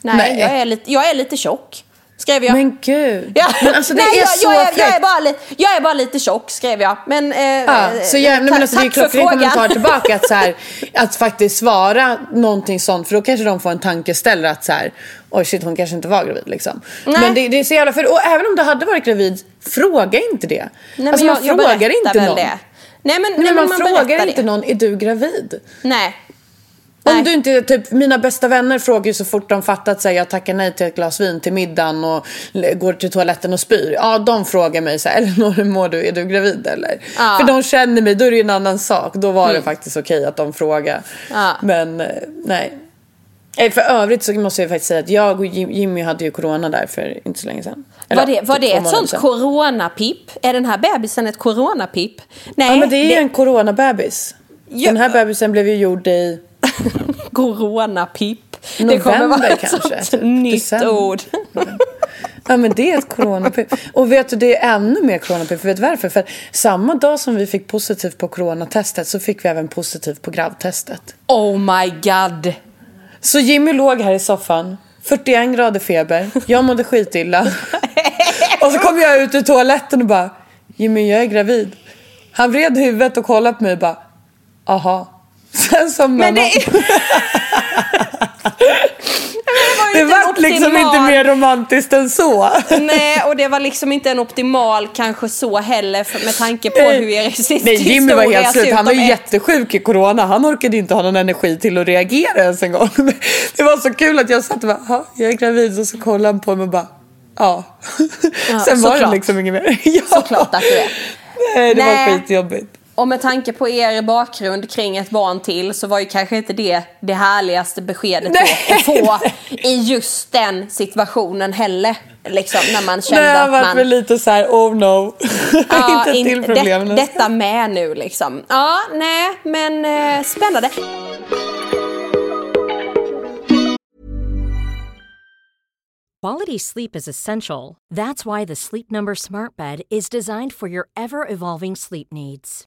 nej, Nej. Jag, är lite, jag är lite tjock. Skrev jag. Men gud. Ja. Men alltså det nej, är jag, så jag, är, jag, är bara li, jag är bara lite tjock skrev jag. Men, eh, Ja, så jag, men alltså, det är ju tack klockren kommentar tillbaka att, så här, att faktiskt svara någonting sånt för då kanske de får en tankeställare att så här, oj shit hon kanske inte var gravid liksom. Nej. Men det, det är så jävla för och även om du hade varit gravid, fråga inte det. Nej, alltså man jag, jag frågar berättar inte någon. Det. Nej men, Nej, nej, man, men frågar inte det. någon, är du gravid? Nej. Om Nej. du inte, typ mina bästa vänner frågar ju så fort de fattat sig jag tackar nej till ett glas vin till middagen och går till toaletten och spyr. Ja, de frågar mig så här, Elinor hur mår du, är du gravid eller? Ja. Mm. För de känner mig, då är det ju en annan sak. Då var det faktiskt okej att de frågar. Ja. Men eh, nej. Eh, För övrigt så måste jag faktiskt säga att jag och Jim- Jimmy hade ju corona där för inte så länge sedan. Var Eller, det, var typ det två ett sånt sedan. coronapip? Är den här bebisen ett coronapip? Nej, Ja men det är ju en coronabebis. Den här bebisen blev ju gjord i coronapip. det November kommer vara ett kanske, sånt typ. nytt December. ord. Ja men det är ett coronapip. Och vet du det är ännu mer coronapip. För vet du varför? För samma dag som vi fick positivt på coronatestet så fick vi även positivt på gravtestet. Oh my god. Så Jimmy låg här i soffan. 41 grader feber. Jag mådde skitilla. och så kom jag ut ur toaletten och bara Jimmy jag är gravid. Han vred huvudet och kollade på mig och bara aha. Sen somnade Men det, var ju Det inte en vart liksom inte optimal- mer romantiskt än så. Nej, och det var liksom inte en optimal kanske så heller för, med tanke på hur er sista Nej Jimmy var helt slut. ut Han var ju ett- jättesjuk i corona. Han orkade inte ha någon energi till att reagera ens en gång. Det var så kul att jag satt och bara, "Ja, jag är gravid och så kollade han på mig och bara, ja. Sen var det liksom inget mer. Ja. Såklart att du är. Nej, det Nej. var skitjobbigt. Och med tanke på er bakgrund kring ett barn till så var ju kanske inte det det härligaste beskedet Nej. att få i just den situationen heller. Liksom när man kände Nej, jag att man... väl lite så här, oh no. inte ett in- till problem. det, detta med nu liksom. Ja, nej, men eh, spännande. Quality sleep is essential. That's why the Sleep Number Smart Bed is designed for your ever evolving sleep needs.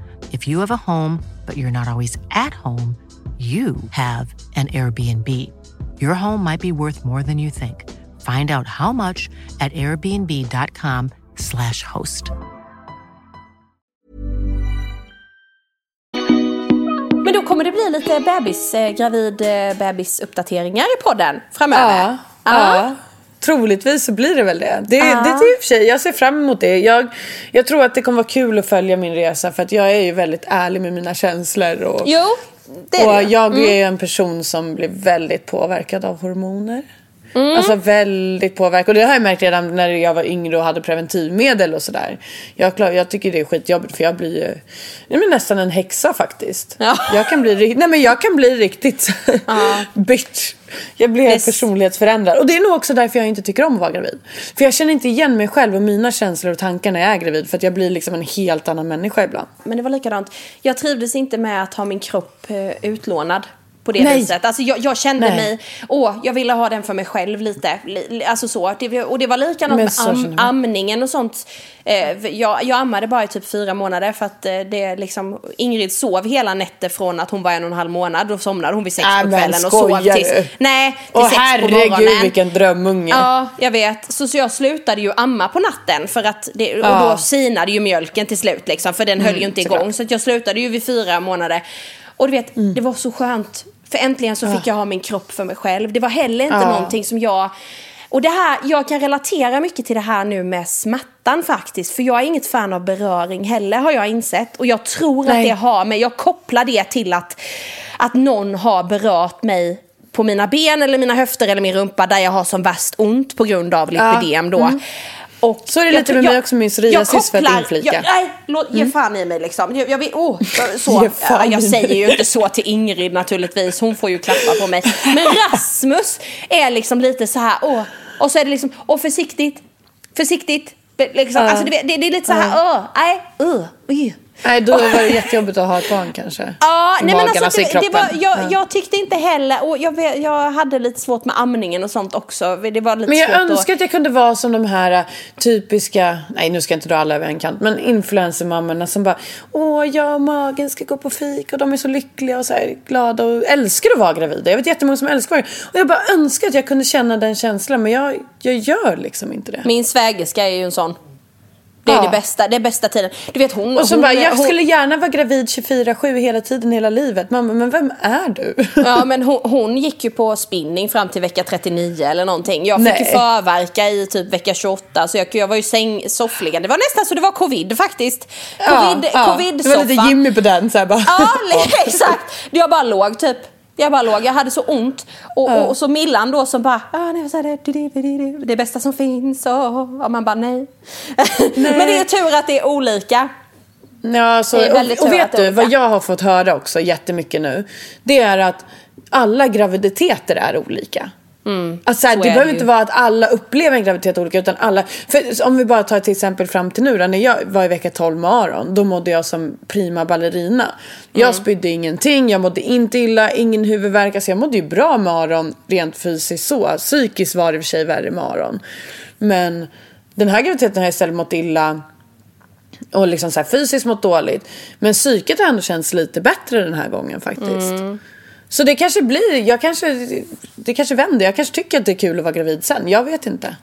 If you have a home, but you're not always at home, you have an Airbnb. Your home might be worth more than you think. Find out how much at airbnb.com/slash host. Men då kommer det bli lite bebis, eh, gravid eh, bebisuppdateringar i podden framöver. Ja, ja. Troligtvis så blir det väl det. Det, det, det är i och för sig, jag ser fram emot det. Jag, jag tror att det kommer vara kul att följa min resa för att jag är ju väldigt ärlig med mina känslor. Och, Jo, det är och det. jag är ju en person som blir väldigt påverkad av hormoner. Mm. Alltså väldigt påverkad. Och det har jag märkt redan när jag var yngre och hade preventivmedel och sådär. Jag, klar- jag tycker det är skitjobbigt för jag blir ju nej, men nästan en häxa faktiskt. Ja. Jag, kan bli, nej, men jag kan bli riktigt bitch. Jag blir Yes. personlighetsförändrad. Och det är nog också därför jag inte tycker om att vara gravid. För jag känner inte igen mig själv och mina känslor och tankar när jag är gravid. För att jag blir liksom en helt annan människa ibland. Men det var likadant. Jag trivdes inte med att ha min kropp eh, utlånad på det Nej. viset. Alltså jag, jag kände Nej. mig, åh, jag ville ha den för mig själv lite. Li- li- Alltså så. Det, och det var likadant med am, amningen och sånt. Eh, jag, jag ammade bara i typ fyra månader för att eh, det liksom, Ingrid sov hela nätter från att hon var en och en halv månad. Då somnade hon vid sex Äh, på kvällen och sov tills, du? nej, till Åh sex på herregud morgonen. vilken drömunge. Ja, jag vet. Så, så jag slutade ju amma på natten för att det, och Ja. Mm, då sinade ju mjölken till slut liksom, för den höll ju inte igång. såklart. Så att jag slutade ju vid fyra månader. Och du vet, Mm. det var så skönt. För äntligen så fick jag ha min kropp för mig själv. Det var heller inte Ja. någonting som jag... Och det här, jag kan relatera mycket till det här nu med smärtan faktiskt. För jag är inget fan av beröring heller har jag insett. Och jag tror att Nej. det har med, jag kopplar det till att, att någon har berört mig på mina ben eller mina höfter eller min rumpa där jag har som värst ont på grund av lipödem då. Och Mm. Så är det lite med mig jag- också med psoriasis, för att inflika. Jag, nej, låt, ge fan i mig liksom. Jag, jag, vill, oh, så, Ja, jag säger mig. ju inte så till Ingrid naturligtvis, hon får ju klappa på mig. Men Rasmus är liksom lite så här, åh, och så är det liksom, åh försiktigt, försiktigt. Liksom, alltså, det, det, det är lite så här, åh, nej, uh, oj. Nej, då var det jättejobbigt att ha ett barn kanske. Ja, nej men alltså, det, det var, jag, Ja. jag tyckte inte heller, och jag, jag hade lite svårt med amningen och sånt också. Det var lite Men jag svårt önskar att... att jag kunde vara som de här äh, typiska, nej nu ska jag inte dra alla över en kant, men influencermammorna som bara Åh, jag och magen ska gå på fik och de är så lyckliga och så här glada och älskar att vara gravida. Jag vet jättemånga som älskar det. Och jag bara önskar att jag kunde känna den känslan, men jag, jag gör liksom inte det. Min svägerska är ju en sån. Det är Ja. det bästa, det är bästa tiden. Du vet hon... Och så hon, bara, jag hon, skulle gärna vara gravid 24-7 hela tiden, hela livet. Mamma, men vem är du? Ja men hon, hon gick ju på spinning fram till vecka 39 eller någonting. Jag fick Nej. ju förverka i typ vecka 28 så jag, jag var ju säng, soffliggande. Det var nästan så det var covid faktiskt. Covid, covid Det var lite Jimmy på den. Så här bara. Ja, exakt. Jag bara låg typ. Jag bara låg, jag hade så ont. Och, och, och så Millan då som bara, ah, nej, så det, du, det bästa som finns. Och, och man bara nej. Men det är tur att det är olika. Ja, så, Det väldigt och, och vet det du vad olika. jag har fått höra också jättemycket nu? Det är att alla graviditeter är olika. Alltså, så här, Mm. det behöver det inte vara att alla upplever en graviditet olika utan alla. För om vi bara tar till exempel fram till nu då, när jag var i vecka 12 med Aron, då mådde jag som prima ballerina. Jag Mm. spydde ingenting, jag mådde inte illa, ingen huvudvärk. Alltså jag mådde ju bra med Aron rent fysiskt så. Psykiskt var det i och för sig värre med Aron. Men den här graviditeten har jag istället mått illa och liksom så här fysiskt mått dåligt. Men psyket har ändå känts lite bättre den här gången faktiskt. Mm. Så det kanske blir, jag kanske, det kanske vänder. Jag kanske tycker att det är kul att vara gravid sen. Jag vet inte.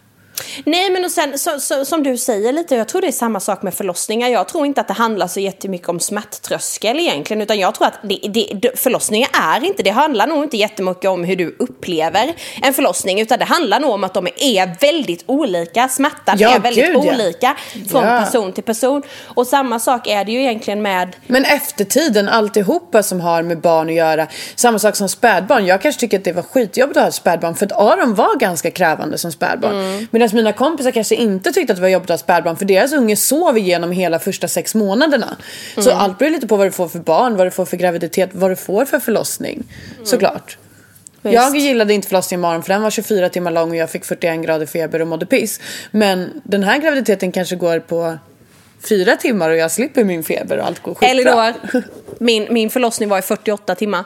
Nej men och sen så, så, som du säger lite, jag tror det är samma sak med förlossningar. Jag tror inte att det handlar så jättemycket om smärttröskel egentligen. Utan jag tror att det, det, förlossningar är inte, det handlar nog inte jättemycket om hur du upplever en förlossning. Utan det handlar nog om att de är väldigt olika. Smärtan Ja, är väldigt gud, ja. olika från Ja. person till person. Och samma sak är det ju egentligen med Men eftertiden, alltihopa som har med barn att göra. Samma sak som spädbarn. Jag kanske tycker att det var skitjobbigt att ha ett spädbarn. För att Aron var ganska krävande som spädbarn. Medan Medan mina kompisar kanske inte tyckte att det var jobbigt att ha spädbarn för deras unge sov igenom hela första sex månaderna. Så allt beror lite på vad du får för barn, vad du får för graviditet, vad du får för förlossning. Såklart. Jag gillade inte förlossningen imorgon för den var 24 timmar lång och jag fick 41 grader feber och mådde piss. Men den här graviditeten kanske går på fyra timmar och jag slipper min feber och allt går skitbra. Elinor, min, min förlossning var i 48 timmar.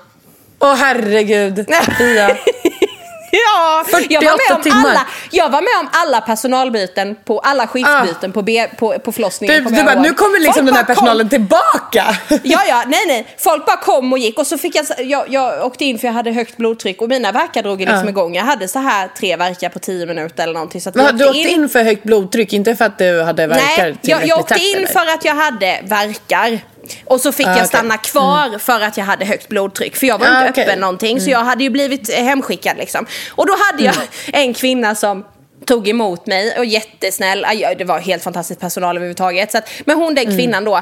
Åh herregud. Fia. Ja, jag var, 48 med om timmar. alla, jag var med om alla personalbyten, på alla skiftbyten på, B, på, på förlossningen. Du, du bara, nu kommer liksom Folk den här personalen tillbaka. Ja, ja, nej, nej. Folk bara kom och gick och så fick jag, jag, jag åkte in för jag hade högt blodtryck och mina verkar drog liksom Ja. igång. Jag hade så här tre verkar på tio minuter eller någonting. Så att Men, du åkte in för högt blodtryck, inte för att du hade verkar Nej, jag, jag åkte in eller? för att jag hade verkar. Och så fick Ah, jag stanna kvar för att jag hade högt blodtryck. För jag var Ah, inte okej. öppen någonting. Så jag hade ju blivit hemskickad liksom. Och då hade jag en kvinna som tog emot mig och jättesnäll. Aj, Det var helt fantastisk personal överhuvudtaget. Så att, men hon den kvinnan då.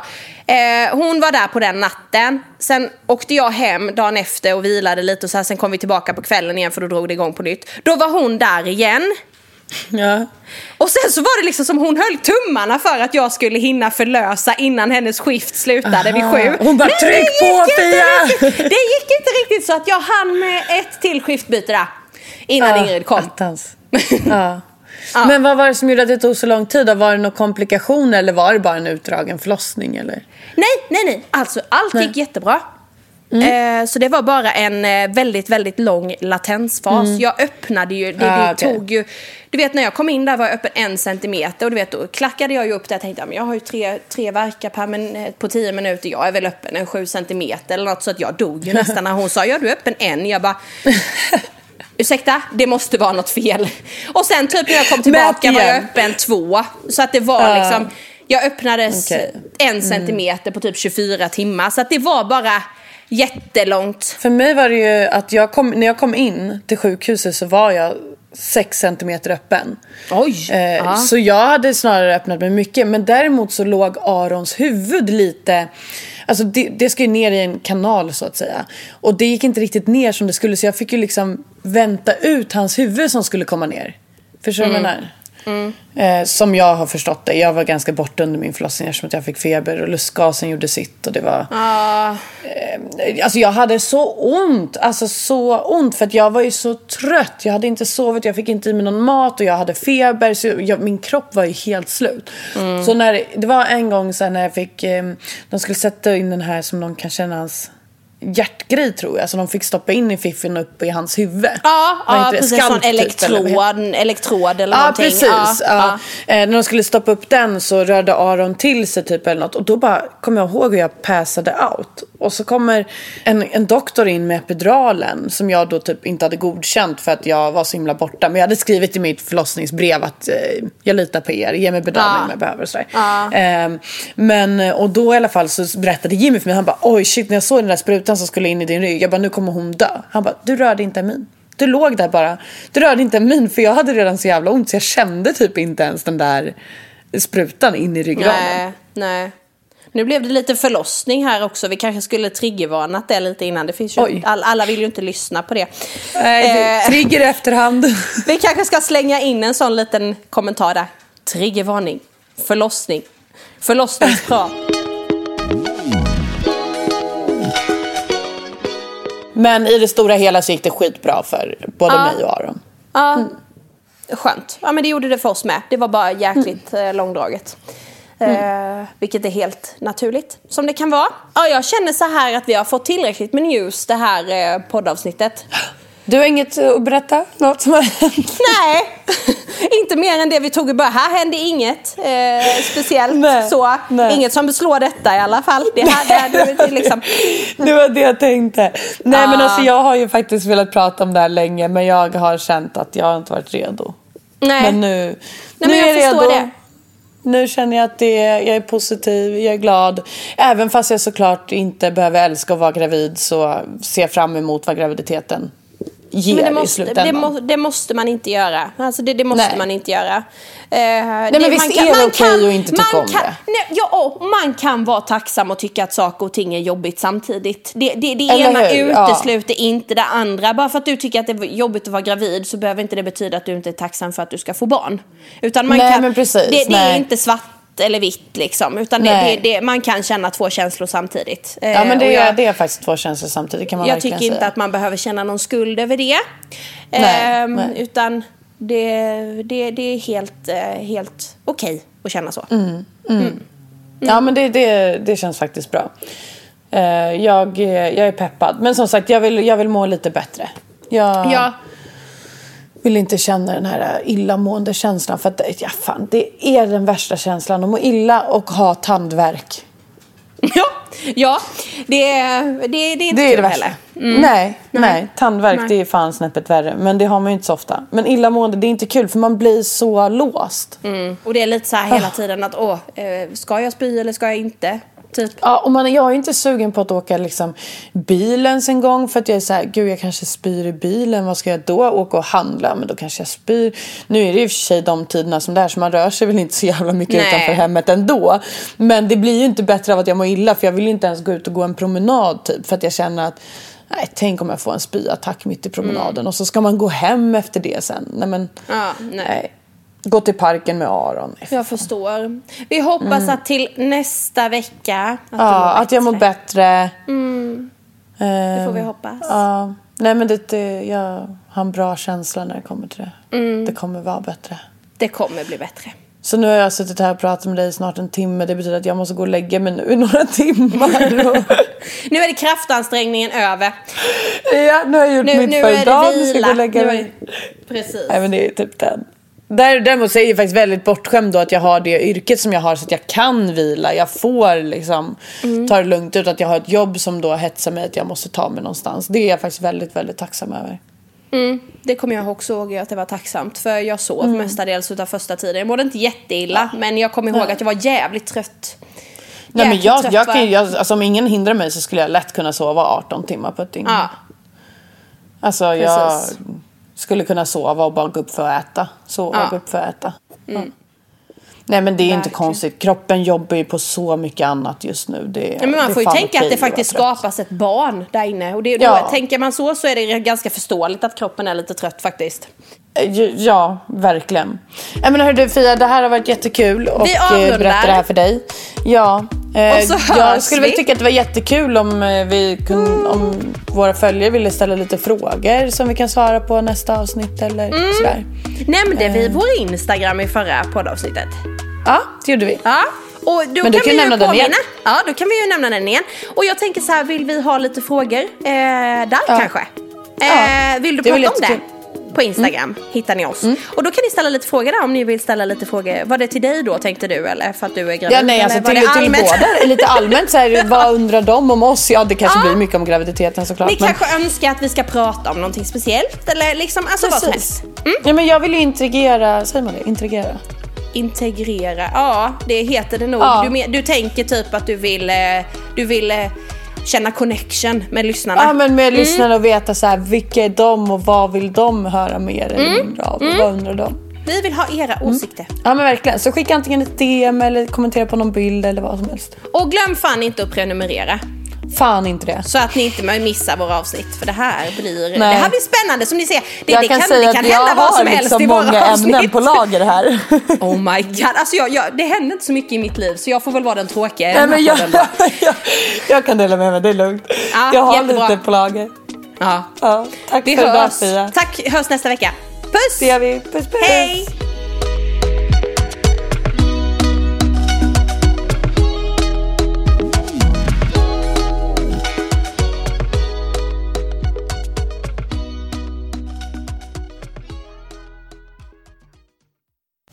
Eh, hon var där på den natten. Sen åkte jag hem dagen efter och vilade lite och så här, sen kom vi tillbaka på kvällen igen för då drog det igång på nytt. Då var hon där igen. Ja. Och sen så var det liksom som hon höll tummarna för att jag skulle hinna förlösa innan hennes skift slutade vid Aha. sju. Hon bara, Men "Tryck på, Fia!" riktigt. Det gick inte riktigt så att jag hann med ett till skiftbyte där. Innan Ja, Ingrid kom. attans. Ja. Men vad var det som gjorde att det tog så lång tid? då? Var det några komplikationer eller var det bara en utdragen förlossning? Eller? Nej, nej, nej. Alltså allt gick jättebra. Mm. Eh, så det var bara en eh, väldigt, väldigt lång latensfas. Jag öppnade ju, det, Ah, det okej. tog ju... Du vet när jag kom in där var jag öppen en centimeter och du vet då klackade jag ju upp där och tänkte men jag har ju tre, tre verkar per min, på tio minuter. Jag är väl öppen en sju centimeter eller något så att jag dog ju nästan när hon sa ja du är öppen en. Jag bara Ursäkta, det måste vara något fel. Och sen typ när jag kom tillbaka var jag öppen två. Så att det var Ja. liksom, jag öppnades Okej. en centimeter på typ 24 timmar. Så att det var bara jättelångt. För mig var det ju att jag kom, när jag kom in till sjukhuset så var jag 6 centimeter öppen. Oj! Eh. Så jag hade snarare öppnat mig mycket. Men däremot så låg Arons huvud lite... Alltså det, det ska ju ner i en kanal så att säga. Och det gick inte riktigt ner som det skulle så jag fick ju liksom vänta ut hans huvud som skulle komma ner. Förstår du vad jag menar? Eh, som jag har förstått det. Jag var ganska borta under min förlossning eftersom att jag fick feber och lustgasen gjorde sitt. Och det var... Eh, alltså jag hade så ont. Alltså så ont för att jag var ju så trött. Jag hade inte sovit, jag fick inte i mig någon mat och jag hade feber. Så jag, min kropp var ju helt slut. Så när, det var en gång sen när jag fick... Eh, de skulle sätta in den här som de kan känna hans hjärtgrej tror jag. Så de fick stoppa in i fiffen upp i hans huvud. Ja, ja precis. Skalp Sån typ, eller elektrod, elektrod eller Ja, någonting. precis. Ja, Ja, ja. Eh, när de skulle stoppa upp den så rörde Aron till sig typ eller något. Och då bara kommer jag ihåg hur jag passade out. Och så kommer en, en doktor in med epiduralen som jag då typ inte hade godkänt för att jag var så himla borta. Men jag hade skrivit i mitt förlossningsbrev att eh, jag litar på er, ge mig bedövning Ja. om jag behöver och sådär. Eh, men, och då i alla fall så berättade Jimmy för mig, han bara oj shit när jag såg den där sprutan som skulle in i din rygg, jag bara nu kommer hon dö. Han bara du rörde inte min. Du låg där bara. Du rörde inte min för jag hade redan så jävla ont så jag kände typ inte ens den där sprutan in i ryggraden. Nej, nej. Nu blev det lite förlossning här också. Vi kanske skulle triggervarnat det lite innan. Det finns ju, all, alla vill ju inte lyssna på det. Nej, Eh, trigger efterhand. vi kanske ska slänga in en sån liten kommentar där. Triggervarning. Förlossning. Förlossningsprat. Men i det stora hela så gick det skitbra för både Ja. mig och Aron. Ja, skönt. Ja, men det gjorde det för oss med. Det var bara jäkligt eh, långdraget. Eh, vilket är helt naturligt, som det kan vara. Ja, jag känner så här att vi har fått tillräckligt med news det här eh, poddavsnittet. Du har inget eh, att berätta? Något som har hänt? Nej, inte mer än det vi tog i början. Här hände inget eh, speciellt Nej, så. nej. Inget som beslår detta i alla fall. Det här, det det, liksom... Det var det jag tänkte. Nej men Ah. alltså jag har ju faktiskt velat prata om det här länge men jag har känt att jag inte varit redo. Nej. Men nu, Nej, nu men jag är jag redo. det. Nu känner jag att det är, jag är positiv, jag är glad. Även fast jag såklart inte behöver älska att vara gravid så ser jag fram emot vad graviditeten ger Men det i måste, slutändan. det, må, det måste man inte göra. Alltså det, det måste Nej. man inte göra. Eh, Nej, men visst är det okej att inte tycka om det? Nej, ja, man kan vara tacksam och tycka att saker och ting är jobbigt samtidigt. Det, det, det ena hur? Ja. utesluter inte det andra. Bara för att du tycker att det är jobbigt att vara gravid så behöver inte det betyda att du inte är tacksam för att du ska få barn. Utan man Nej, kan, men precis. Det, det är inte svart eller vitt liksom. Utan det, det, det, man kan känna två känslor samtidigt. Ja Eh, men det, och är, jag- det är faktiskt två känslor samtidigt kan man jag tycker inte säga. att man behöver känna någon skuld över det. Nej, Ehm, nej. Utan det, det, det är helt, eh, helt okej att känna så. Mm. Ja men det, det, det känns faktiskt bra. Eh, jag, jag är peppad. Men som sagt jag vill, jag vill må lite bättre. Jag Ja, vill inte känna den här illamående känslan. För att ja, fan, det är den värsta känslan. Att må illa och ha tandvärk. ja, ja det, det, det är inte Det är det värsta. heller. Nej, nej, Tandvärk Nej. det är fan snäppet värre. Men det har man ju inte så ofta. Men illamående det är inte kul för man blir så låst. Mm. Och det är lite så här hela tiden att åh, eh, ska jag spy eller ska jag inte? Typ. Ja, och man, jag är inte sugen på att åka liksom, bilen en gång för att jag är så här, gud jag kanske spyr i bilen, vad ska jag då? Åka och handla, men då kanske jag spyr. Nu är det i och för sig de tiderna som det är så man rör sig väl inte så jävla mycket Nej. utanför hemmet ändå. Men det blir ju inte bättre av att jag mår illa för jag vill inte ens gå ut och gå en promenad typ för att jag känner att Nej, tänk om jag får en spyattack mitt i promenaden och så ska man gå hem efter det sen. Nej men, Ja, nej. nej. Gå till parken med Aron. Jag förstår. Vi hoppas att till nästa vecka att Mm. Ja, att jag mår bättre. Det får vi hoppas. Ja, nej men det, det, jag har en bra känsla när det kommer till det. Det kommer vara bättre. Det kommer bli bättre. Så nu har jag suttit här och pratat med dig i snart en timme. Det betyder att jag måste gå och lägga mig nu i några timmar. Och, Nu är det kraftansträngningen över. ja, nu har jag gjort Nu, mitt nu för är idag. det Nu ska vila. jag gå och lägga är mig. det... Precis. Nej men det är typ den. Där, däremot så är jag faktiskt väldigt bortskämd då att jag har det yrket som jag har så att jag kan vila. Jag får liksom Mm. ta det lugnt ut att jag har ett jobb som då hetsar mig att jag måste ta mig någonstans. Det är jag faktiskt väldigt, väldigt tacksam över. Det kommer jag också ihåg att det var tacksamt. För jag sov Mm. mestadels utav första tiden. Jag mådde inte jätteilla. Men jag kommer ihåg att jag var jävligt trött. Nej, men jag, trött jag var kan, jag, alltså, om ingen hindrar mig så skulle jag lätt kunna sova 18 timmar på ett dygn. Ja, Alltså jag Precis. Skulle kunna sova och bara gå upp för att äta. Sova Ja. och gå upp för att äta. Ja. Nej men det är inte Verkligen. konstigt. Kroppen jobbar ju på så mycket annat just nu. Det, Ja, men man får ju tänka att det faktiskt skapas ett barn där inne. Och det, då, Ja. tänker man så så är det ganska förståeligt att kroppen är lite trött faktiskt. Eh, Ja, verkligen. Menar, hörru, Fia, det här har varit jättekul att Vi eh, avrundar. berätta det här för dig. Ja. Eh, Och så jag skulle vi. väl tycka att det var jättekul om, eh, vi kun, om våra följare ville ställa lite frågor som vi kan svara på nästa avsnitt eller Mm. sådär. Nämnde vi Eh. vår Instagram i förra poddavsnittet? Ja, det gjorde vi. Ja. Och då Men du kan kan vi nämna den igen. Ja, då kan vi ju nämna den igen. Och jag tänker så här, vill vi ha lite frågor eh, där kanske? Ja, Eh, vill du prata om det? På Instagram hittar ni oss. Och då kan ni ställa lite frågor där om ni vill ställa lite frågor. Var det till dig då tänkte du eller för att du är gravid? Ja, nej, alltså till, det till båda. Lite allmänt så här, vad undrar de om oss? Ja, det kanske blir mycket om graviditeten såklart. Ni men- kanske önskar att vi ska prata om någonting speciellt eller liksom, alltså vad som Precis. helst. Ja, men jag vill ju integrera, säger man det? Integrera? Integrera, ja det heter det nog. Ja. Du, du tänker typ att du vill, eh, du vill eh, känna connection med lyssnarna. Ja men med Mm. lyssnarna och veta så här, vilka är de och vad vill de höra mer Mm. eller mindre av? Och vad undrar de? Vi vill ha era Mm. åsikter. Ja men verkligen. Så skicka antingen ett DM eller kommentera på någon bild eller vad som helst. Och glöm fan inte att prenumerera. Fan inte det. Så att ni inte missar våra avsnitt. För det här blir, det här blir spännande. Som ni ser, det, jag det kan, kan, säga det kan att hända vad som helst liksom i många våra avsnitt. ämnen på lager här. Oh my god, alltså jag, jag, det händer inte så mycket i mitt liv så jag får väl vara den tråkiga Nej, den men jag, jag, jag kan dela med mig, det är lugnt. Ja, jag har jättebra. lite på lager. Ja. Ja, tack Vi för idag. Fia. Tack, hörs nästa vecka. Puss! Det gör vi. Puss puss. Hej!